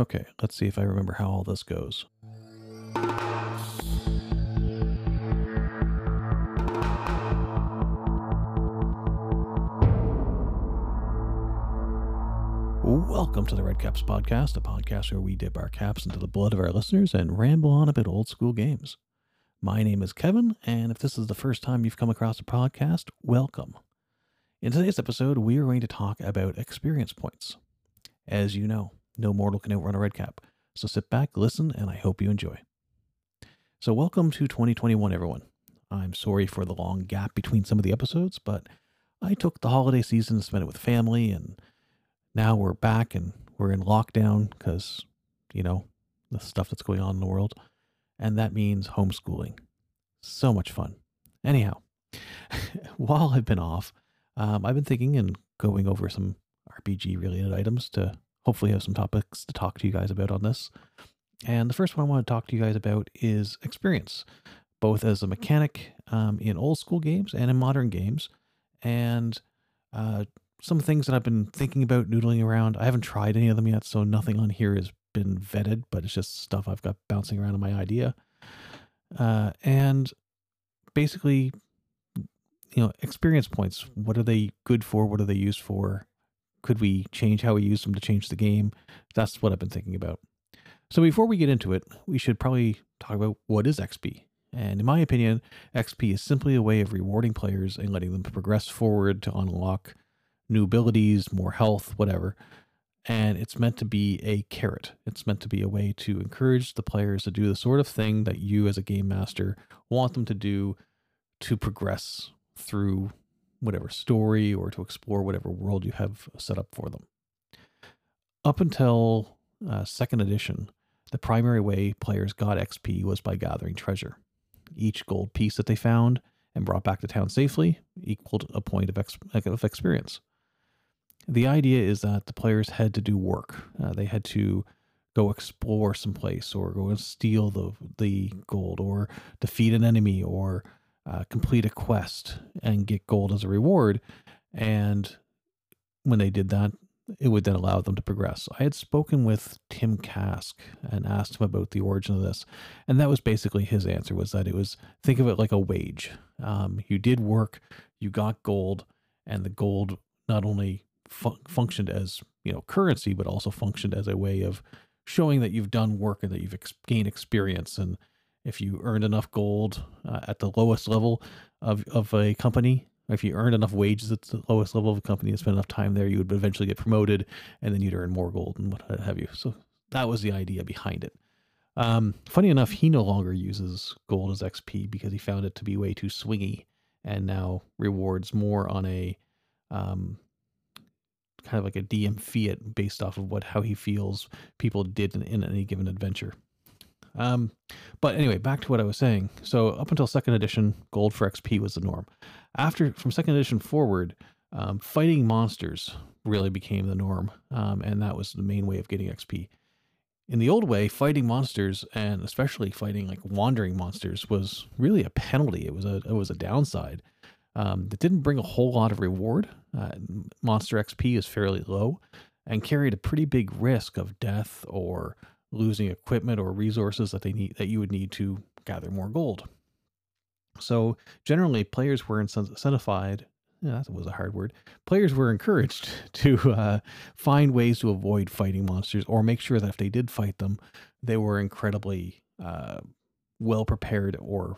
Okay, let's see if I remember how all this goes. Welcome to the Redcaps Podcast, a podcast where we dip our caps into the blood of our listeners and ramble on about old school games. My name is Kevin, and if this is the first time you've come across the podcast, welcome. In today's episode, we are going to talk about experience points. As you know, no mortal can outrun a red cap, so sit back, listen, and I hope you enjoy. So, welcome to 2021, everyone. I'm sorry for the long gap between some of the episodes, but I took the holiday season to spend it with family, and now we're back and we're in lockdown because, you know, the stuff that's going on in the world. And that means homeschooling. So much fun. Anyhow, while I've been off, um, I've been thinking and going over some RPG related items to hopefully have some topics to talk to you guys about on this. And the first one I want to talk to you guys about is experience, both as a mechanic um, in old school games and in modern games. And uh, some things that I've been thinking about noodling around. I haven't tried any of them yet, so nothing on here has been vetted, but it's just stuff I've got bouncing around in my idea. Uh, and basically, you know, experience points. What are they good for? What are they used for? Could we change how we use them to change the game? That's what I've been thinking about. So before we get into it, we should probably talk about what is XP. And in my opinion, XP is simply a way of rewarding players and letting them progress forward to unlock new abilities, more health, whatever. And it's meant to be a carrot. It's meant to be a way to encourage the players to do the sort of thing that you, as a game master, want them to do to progress through whatever story or to explore whatever world you have set up for them. Up until uh, second edition, the primary way players got XP was by gathering treasure. Each gold piece that they found and brought back to town safely equaled a point of, ex- of experience. The idea is that the players had to do work. Uh, they had to go explore some place or go and steal the the gold or defeat an enemy or uh, complete a quest and get gold as a reward. And when they did that, it would then allow them to progress. I had spoken with Tim Kask and asked him about the origin of this, and that was basically his answer: was that it was think of it like a wage. Um, you did work, you got gold, and the gold not only fu- functioned as you know currency, but also functioned as a way of showing that you've done work and that you've ex- gained experience. And if you earned enough gold uh, at the lowest level of of a company, if you earned enough wages at the lowest level of a company and spent enough time there, you would eventually get promoted, and then you'd earn more gold and what have you. So that was the idea behind it. Um, funny enough, he no longer uses gold as XP because he found it to be way too swingy, and now rewards more on a um, kind of like a DM fiat based off of what how he feels people did in, in any given adventure. Um, but anyway, back to what I was saying. So up until second edition, gold for XP was the norm. After from second edition forward, um, fighting monsters really became the norm, um, and that was the main way of getting XP. In the old way, fighting monsters and especially fighting like wandering monsters was really a penalty. It was a it was a downside um, that didn't bring a whole lot of reward. Uh, Monster XP is fairly low and carried a pretty big risk of death or losing equipment or resources that they need that you would need to gather more gold. So generally, players were incentivized. Yeah, that was a hard word. Players were encouraged to uh, find ways to avoid fighting monsters, or make sure that if they did fight them, they were incredibly uh, well prepared or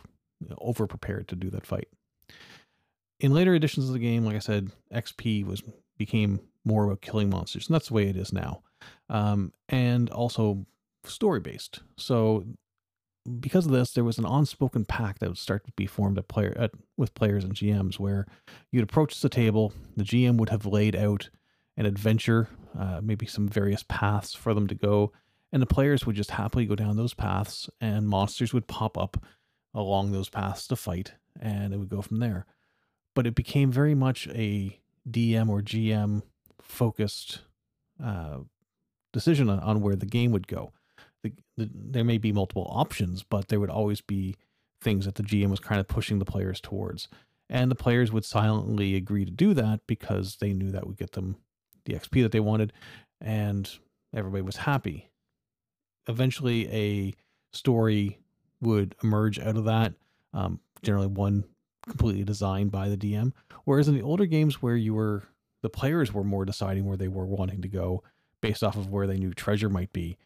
over prepared to do that fight in later editions of the game, like I said, XP was became more about killing monsters, and that's the way it is now, um, and also story based. So because of this, there was an unspoken pact that would start to be formed at player at, with players and GMs, where you'd approach the table. The GM would have laid out an adventure, uh, maybe some various paths for them to go, and the players would just happily go down those paths, and monsters would pop up along those paths to fight, and it would go from there but it became very much a DM or GM focused uh, decision on, on, where the game would go. The, the, there may be multiple options, but there would always be things that the GM was kind of pushing the players towards. And the players would silently agree to do that because they knew that would get them the XP that they wanted, and everybody was happy. eventually a story would emerge out of that. Um, generally, one completely designed by the DM. Whereas in the older games, where you were the players were more deciding where they were wanting to go based off of where they knew treasure might be,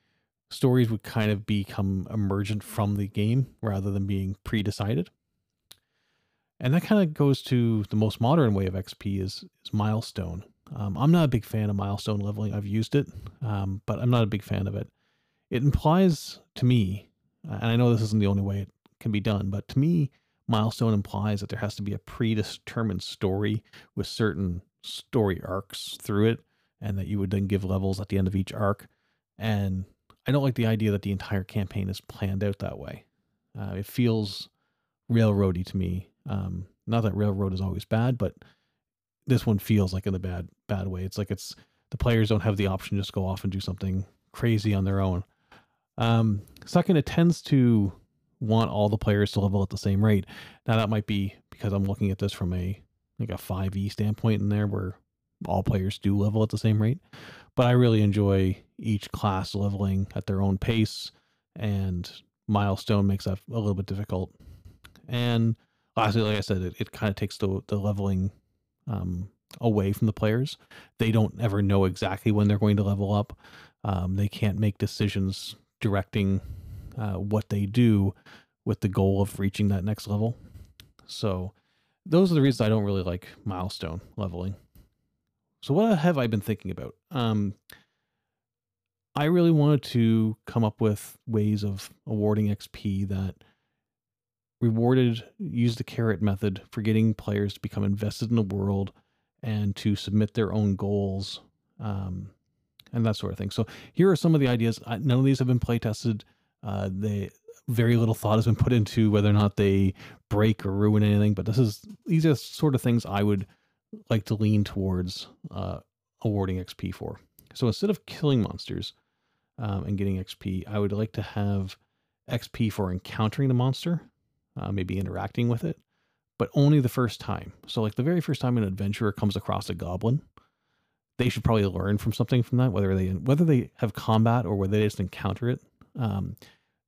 stories would kind of become emergent from the game rather than being pre-decided. And that kind of goes to the most modern way of XP is, is milestone. Um, I'm not a big fan of milestone leveling. I've used it, um, but I'm not a big fan of it. It implies to me, and I know this isn't the only way it can be done, but to me, milestone implies that there has to be a predetermined story with certain story arcs through it, and that you would then give levels at the end of each arc. And I don't like the idea that the entire campaign is planned out that way. Uh, it feels railroady to me. Um, not that railroad is always bad, but this one feels like in the bad bad way. It's like it's the players don't have the option to just go off and do something crazy on their own. Um, second, it tends to want all the players to level at the same rate. Now that might be because I'm looking at this from a like a 5e standpoint in there where all players do level at the same rate. But I really enjoy each class leveling at their own pace and milestone makes that a little bit difficult. And lastly, like I said, it, it kind of takes the, the leveling um, away from the players. They don't ever know exactly when they're going to level up. Um, they can't make decisions directing uh, what they do with the goal of reaching that next level. So those are the reasons I don't really like milestone leveling. So what have I been thinking about? Um, I really wanted to come up with ways of awarding XP that rewarded, use the carrot method for getting players to become invested in the world and to submit their own goals um, and that sort of thing. So here are some of the ideas. None of these have been play tested. Uh, they very little thought has been put into whether or not they break or ruin anything. But this is these are sort of things I would like to lean towards uh, awarding XP for. So instead of killing monsters um, and getting XP, I would like to have XP for encountering the monster, uh, maybe interacting with it, but only the first time. So like the very first time an adventurer comes across a goblin, they should probably learn from something from that, whether they whether they have combat or whether they just encounter it. Um,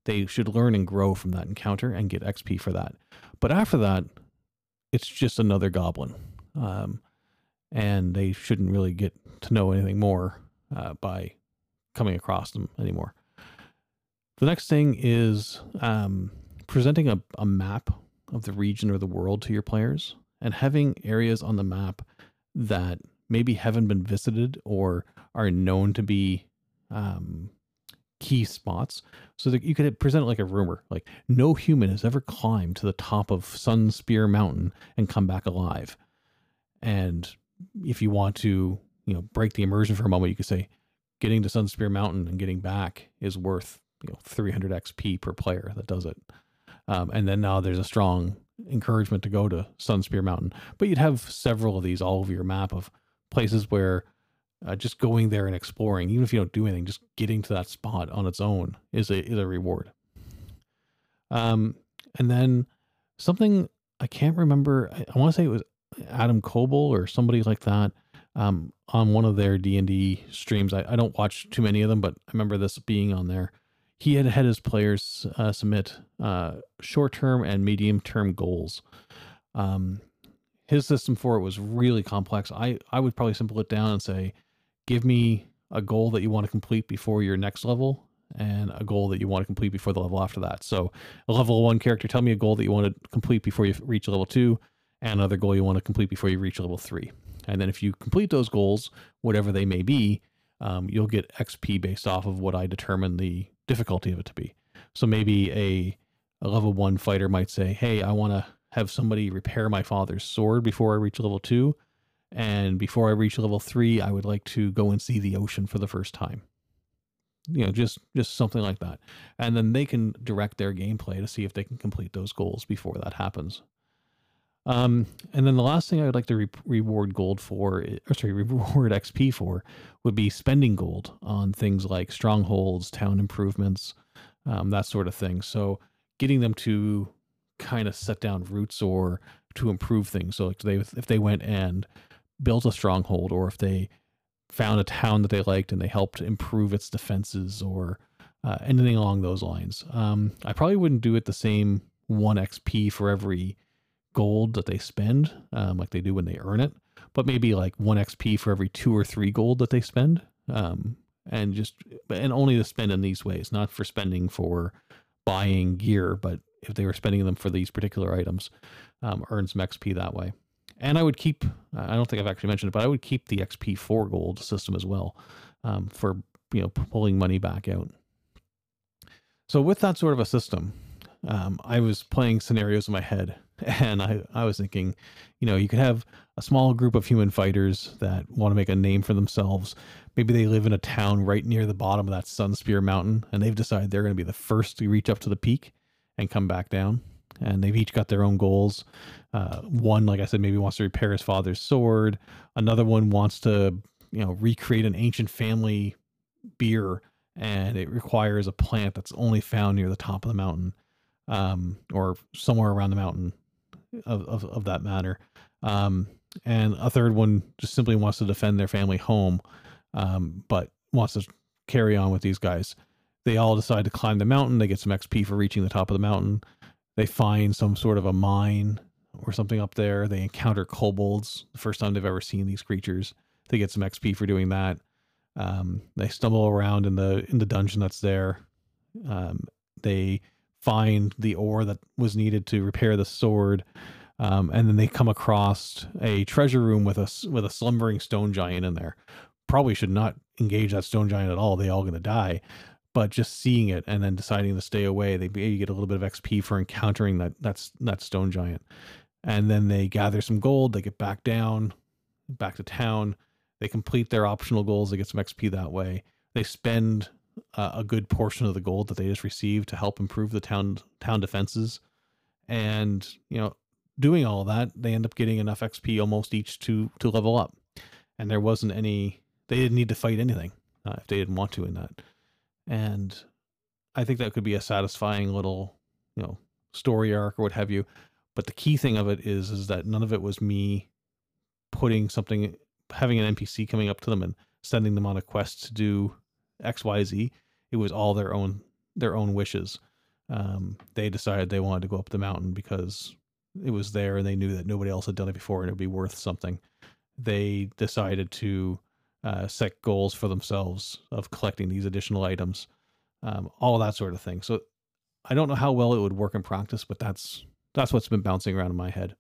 they should learn and grow from that encounter and get XP for that. But after that, it's just another goblin. Um, and they shouldn't really get to know anything more uh, by coming across them anymore. The next thing is um, presenting a, a map of the region or the world to your players and having areas on the map that maybe haven't been visited or are known to be um, key spots so that you could present like a rumor like no human has ever climbed to the top of Sunspear Mountain and come back alive and if you want to you know break the immersion for a moment you could say getting to Sunspear Mountain and getting back is worth you know 300 xp per player that does it um, and then now there's a strong encouragement to go to Sunspear Mountain but you'd have several of these all over your map of places where uh, just going there and exploring, even if you don't do anything, just getting to that spot on its own is a is a reward. Um, and then something I can't remember. I, I want to say it was Adam Koebel or somebody like that um, on one of their D and D streams. I, I don't watch too many of them, but I remember this being on there. He had had his players uh, submit uh, short term and medium term goals. Um, his system for it was really complex. I I would probably simple it down and say give me a goal that you want to complete before your next level and a goal that you want to complete before the level after that. So a level one character, tell me a goal that you want to complete before you reach level two and another goal you want to complete before you reach level three. And then if you complete those goals, whatever they may be, um, you'll get XP based off of what I determine the difficulty of it to be. So maybe a, a level one fighter might say, Hey, I want to have somebody repair my father's sword before I reach level two. And before I reach level three, I would like to go and see the ocean for the first time. You know, just just something like that. And then they can direct their gameplay to see if they can complete those goals before that happens. Um, and then the last thing I would like to re- reward gold for, or sorry, reward XP for, would be spending gold on things like strongholds, town improvements, um, that sort of thing. So getting them to kind of set down roots or to improve things. So like they, if they went and built a stronghold or if they found a town that they liked and they helped improve its defenses or uh, anything along those lines. Um, I probably wouldn't do it the same one XP for every gold that they spend, um, like they do when they earn it, but maybe like one XP for every two or three gold that they spend. Um, and just and only to spend in these ways, not for spending for buying gear, but if they were spending them for these particular items, um, earn some XP that way. And I would keep, I don't think I've actually mentioned it, but I would keep the XP for gold system as well um, for, you know, pulling money back out. So with that sort of a system, um, I was playing scenarios in my head and I, I was thinking, you know, you could have a small group of human fighters that want to make a name for themselves. Maybe they live in a town right near the bottom of that Sunspear Mountain and they've decided they're going to be the first to reach up to the peak and come back down. And they've each got their own goals. Uh, one, like I said, maybe wants to repair his father's sword. Another one wants to, you know, recreate an ancient family beer, and it requires a plant that's only found near the top of the mountain, um, or somewhere around the mountain, of of, of that matter. Um, and a third one just simply wants to defend their family home, um, but wants to carry on with these guys. They all decide to climb the mountain. They get some XP for reaching the top of the mountain. They find some sort of a mine or something up there. They encounter kobolds, the first time they've ever seen these creatures. They get some XP for doing that. Um, they stumble around in the in the dungeon that's there. Um, they find the ore that was needed to repair the sword, um, and then they come across a treasure room with a with a slumbering stone giant in there. Probably should not engage that stone giant at all. They all going to die but just seeing it and then deciding to stay away, they maybe get a little bit of XP for encountering that that's that stone giant. And then they gather some gold, they get back down, back to town. They complete their optional goals, they get some XP that way. They spend a good portion of the gold that they just received to help improve the town town defenses. And, you know, doing all that, they end up getting enough XP almost each to to level up. And there wasn't any they didn't need to fight anything uh, if they didn't want to in that and I think that could be a satisfying little, you know, story arc or what have you. But the key thing of it is, is that none of it was me putting something, having an NPC coming up to them and sending them on a quest to do X, Y, Z. It was all their own, their own wishes. Um, they decided they wanted to go up the mountain because it was there and they knew that nobody else had done it before and it would be worth something. They decided to uh, set goals for themselves of collecting these additional items, um, all that sort of thing. So I don't know how well it would work in practice, but that's that's what's been bouncing around in my head.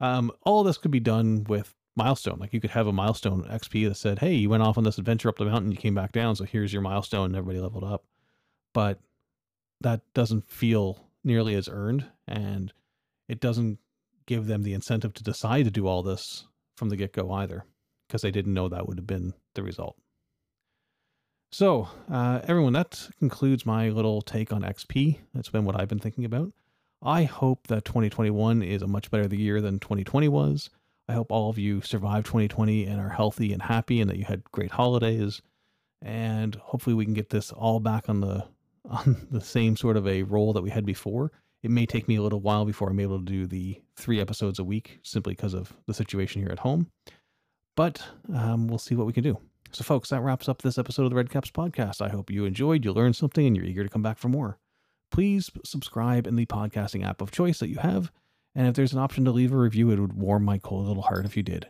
Um, all this could be done with milestone. Like you could have a milestone XP that said, "Hey, you went off on this adventure up the mountain, you came back down, so here's your milestone." And everybody leveled up, but that doesn't feel nearly as earned, and it doesn't give them the incentive to decide to do all this from the get go either because they didn't know that would have been the result. So, uh, everyone, that concludes my little take on XP. That's been what I've been thinking about. I hope that 2021 is a much better year than 2020 was. I hope all of you survived 2020 and are healthy and happy and that you had great holidays. And hopefully we can get this all back on the on the same sort of a roll that we had before. It may take me a little while before I'm able to do the three episodes a week simply because of the situation here at home but um, we'll see what we can do. So, folks, that wraps up this episode of the Redcaps podcast. I hope you enjoyed, you learned something, and you're eager to come back for more. Please subscribe in the podcasting app of choice that you have. And if there's an option to leave a review, it would warm my cold little heart if you did.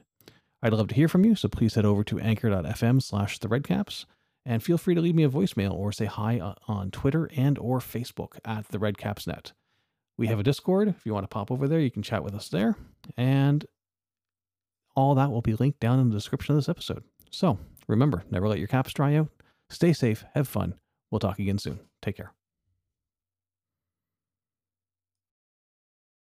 I'd love to hear from you, so please head over to anchor.fm slash the redcaps and feel free to leave me a voicemail or say hi uh, on Twitter and or Facebook at the redcapsnet. We have a Discord. If you want to pop over there, you can chat with us there. And all that will be linked down in the description of this episode. So remember, never let your caps dry out. Stay safe, have fun. We'll talk again soon. Take care.